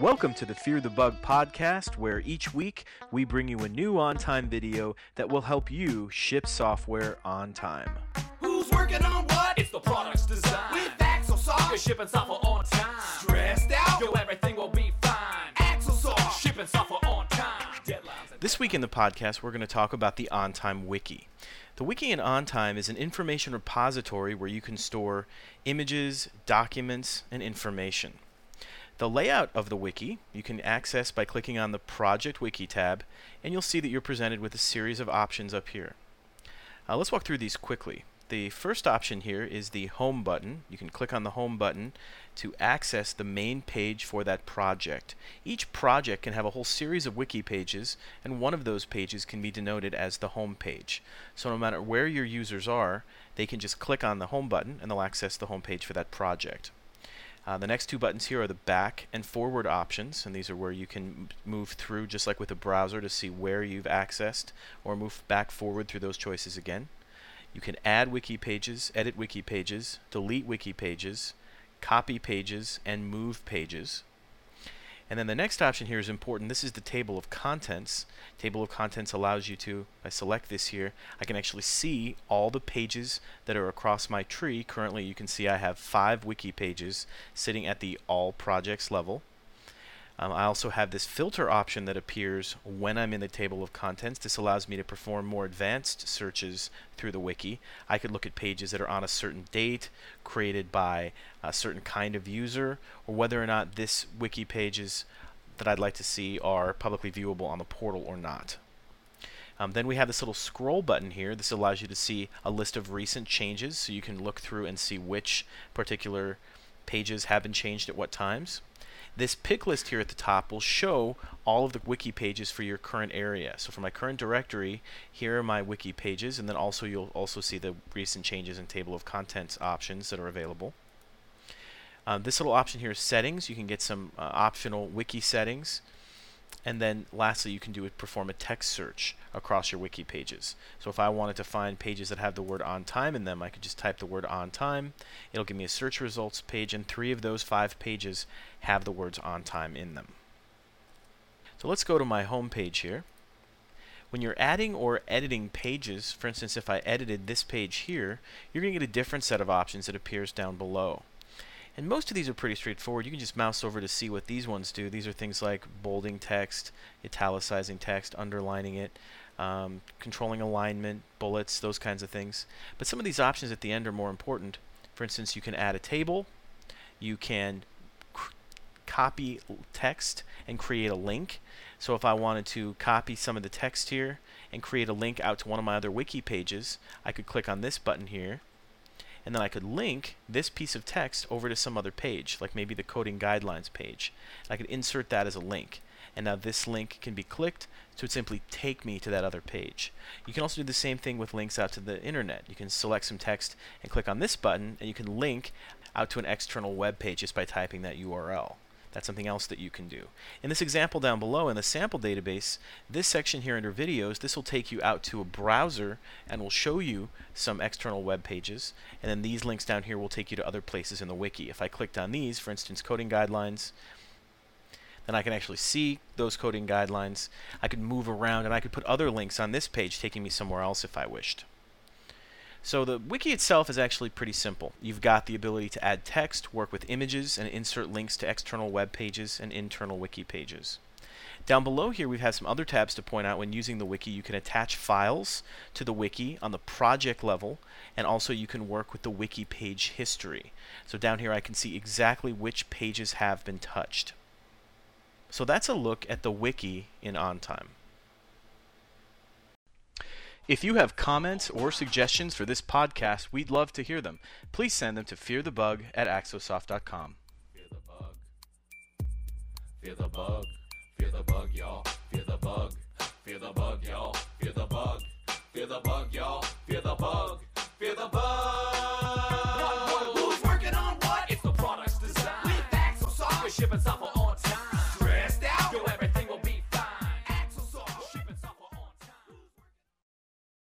Welcome to the Fear the Bug podcast, where each week we bring you a new OnTime video that will help you ship software on time. Who's working on what? It's the product's design. With Axel You're shipping software on time. Stressed out? Yo, everything will be fine. Axosoft. Shipping software This week in the podcast, we're going to talk about the OnTime Wiki. The Wiki in OnTime is an information repository where you can store images, documents, and information. The layout of the wiki you can access by clicking on the Project Wiki tab, and you'll see that you're presented with a series of options up here. Uh, let's walk through these quickly. The first option here is the Home button. You can click on the Home button to access the main page for that project. Each project can have a whole series of wiki pages, and one of those pages can be denoted as the home page. So no matter where your users are, they can just click on the Home button and they'll access the home page for that project. Uh, the next two buttons here are the back and forward options, and these are where you can move through just like with a browser to see where you've accessed or move back forward through those choices again. You can add wiki pages, edit wiki pages, delete wiki pages, copy pages, and move pages. And then the next option here is important. This is the table of contents. Table of contents allows you to, I select this here, I can actually see all the pages that are across my tree. Currently, you can see I have five wiki pages sitting at the all projects level. Um, I also have this filter option that appears when I'm in the table of contents. This allows me to perform more advanced searches through the wiki. I could look at pages that are on a certain date, created by a certain kind of user, or whether or not this wiki pages that I'd like to see are publicly viewable on the portal or not. Um, then we have this little scroll button here. This allows you to see a list of recent changes, so you can look through and see which particular pages have been changed at what times. This pick list here at the top will show all of the wiki pages for your current area. So for my current directory, here are my wiki pages, and then also you'll also see the recent changes in table of contents options that are available. Um, this little option here is settings. You can get some uh, optional wiki settings. And then lastly, you can do it, perform a text search across your wiki pages. So if I wanted to find pages that have the word on time in them, I could just type the word on time. It'll give me a search results page, and three of those five pages have the words on time in them. So let's go to my home page here. When you're adding or editing pages, for instance, if I edited this page here, you're going to get a different set of options that appears down below. And most of these are pretty straightforward. You can just mouse over to see what these ones do. These are things like bolding text, italicizing text, underlining it, um, controlling alignment, bullets, those kinds of things. But some of these options at the end are more important. For instance, you can add a table, you can copy text and create a link. So if I wanted to copy some of the text here and create a link out to one of my other wiki pages, I could click on this button here and then I could link this piece of text over to some other page, like maybe the coding guidelines page. I could insert that as a link. And now this link can be clicked to simply take me to that other page. You can also do the same thing with links out to the internet. You can select some text and click on this button, and you can link out to an external web page just by typing that URL. That's something else that you can do. In this example down below in the sample database, this section here under videos, this will take you out to a browser and will show you some external web pages. And then these links down here will take you to other places in the wiki. If I clicked on these, for instance, coding guidelines, then I can actually see those coding guidelines. I could move around and I could put other links on this page taking me somewhere else if I wished. So the wiki itself is actually pretty simple. You've got the ability to add text, work with images, and insert links to external web pages and internal wiki pages. Down below here, we have had some other tabs to point out when using the wiki. You can attach files to the wiki on the project level, and also you can work with the wiki page history. So down here, I can see exactly which pages have been touched. So that's a look at the wiki in OnTime. If you have comments or suggestions for this podcast, we'd love to hear them. Please send them to fearthebug at axosoft.com. Fear the bug. Fear the bug. Fear the bug, y'all. Fear the bug. Fear the bug, y'all. Fear the bug. Fear the bug, y'all. Fear the bug. Fear the bug. What, what, who's working on what? It's the product's design. We back so. We're shipping something.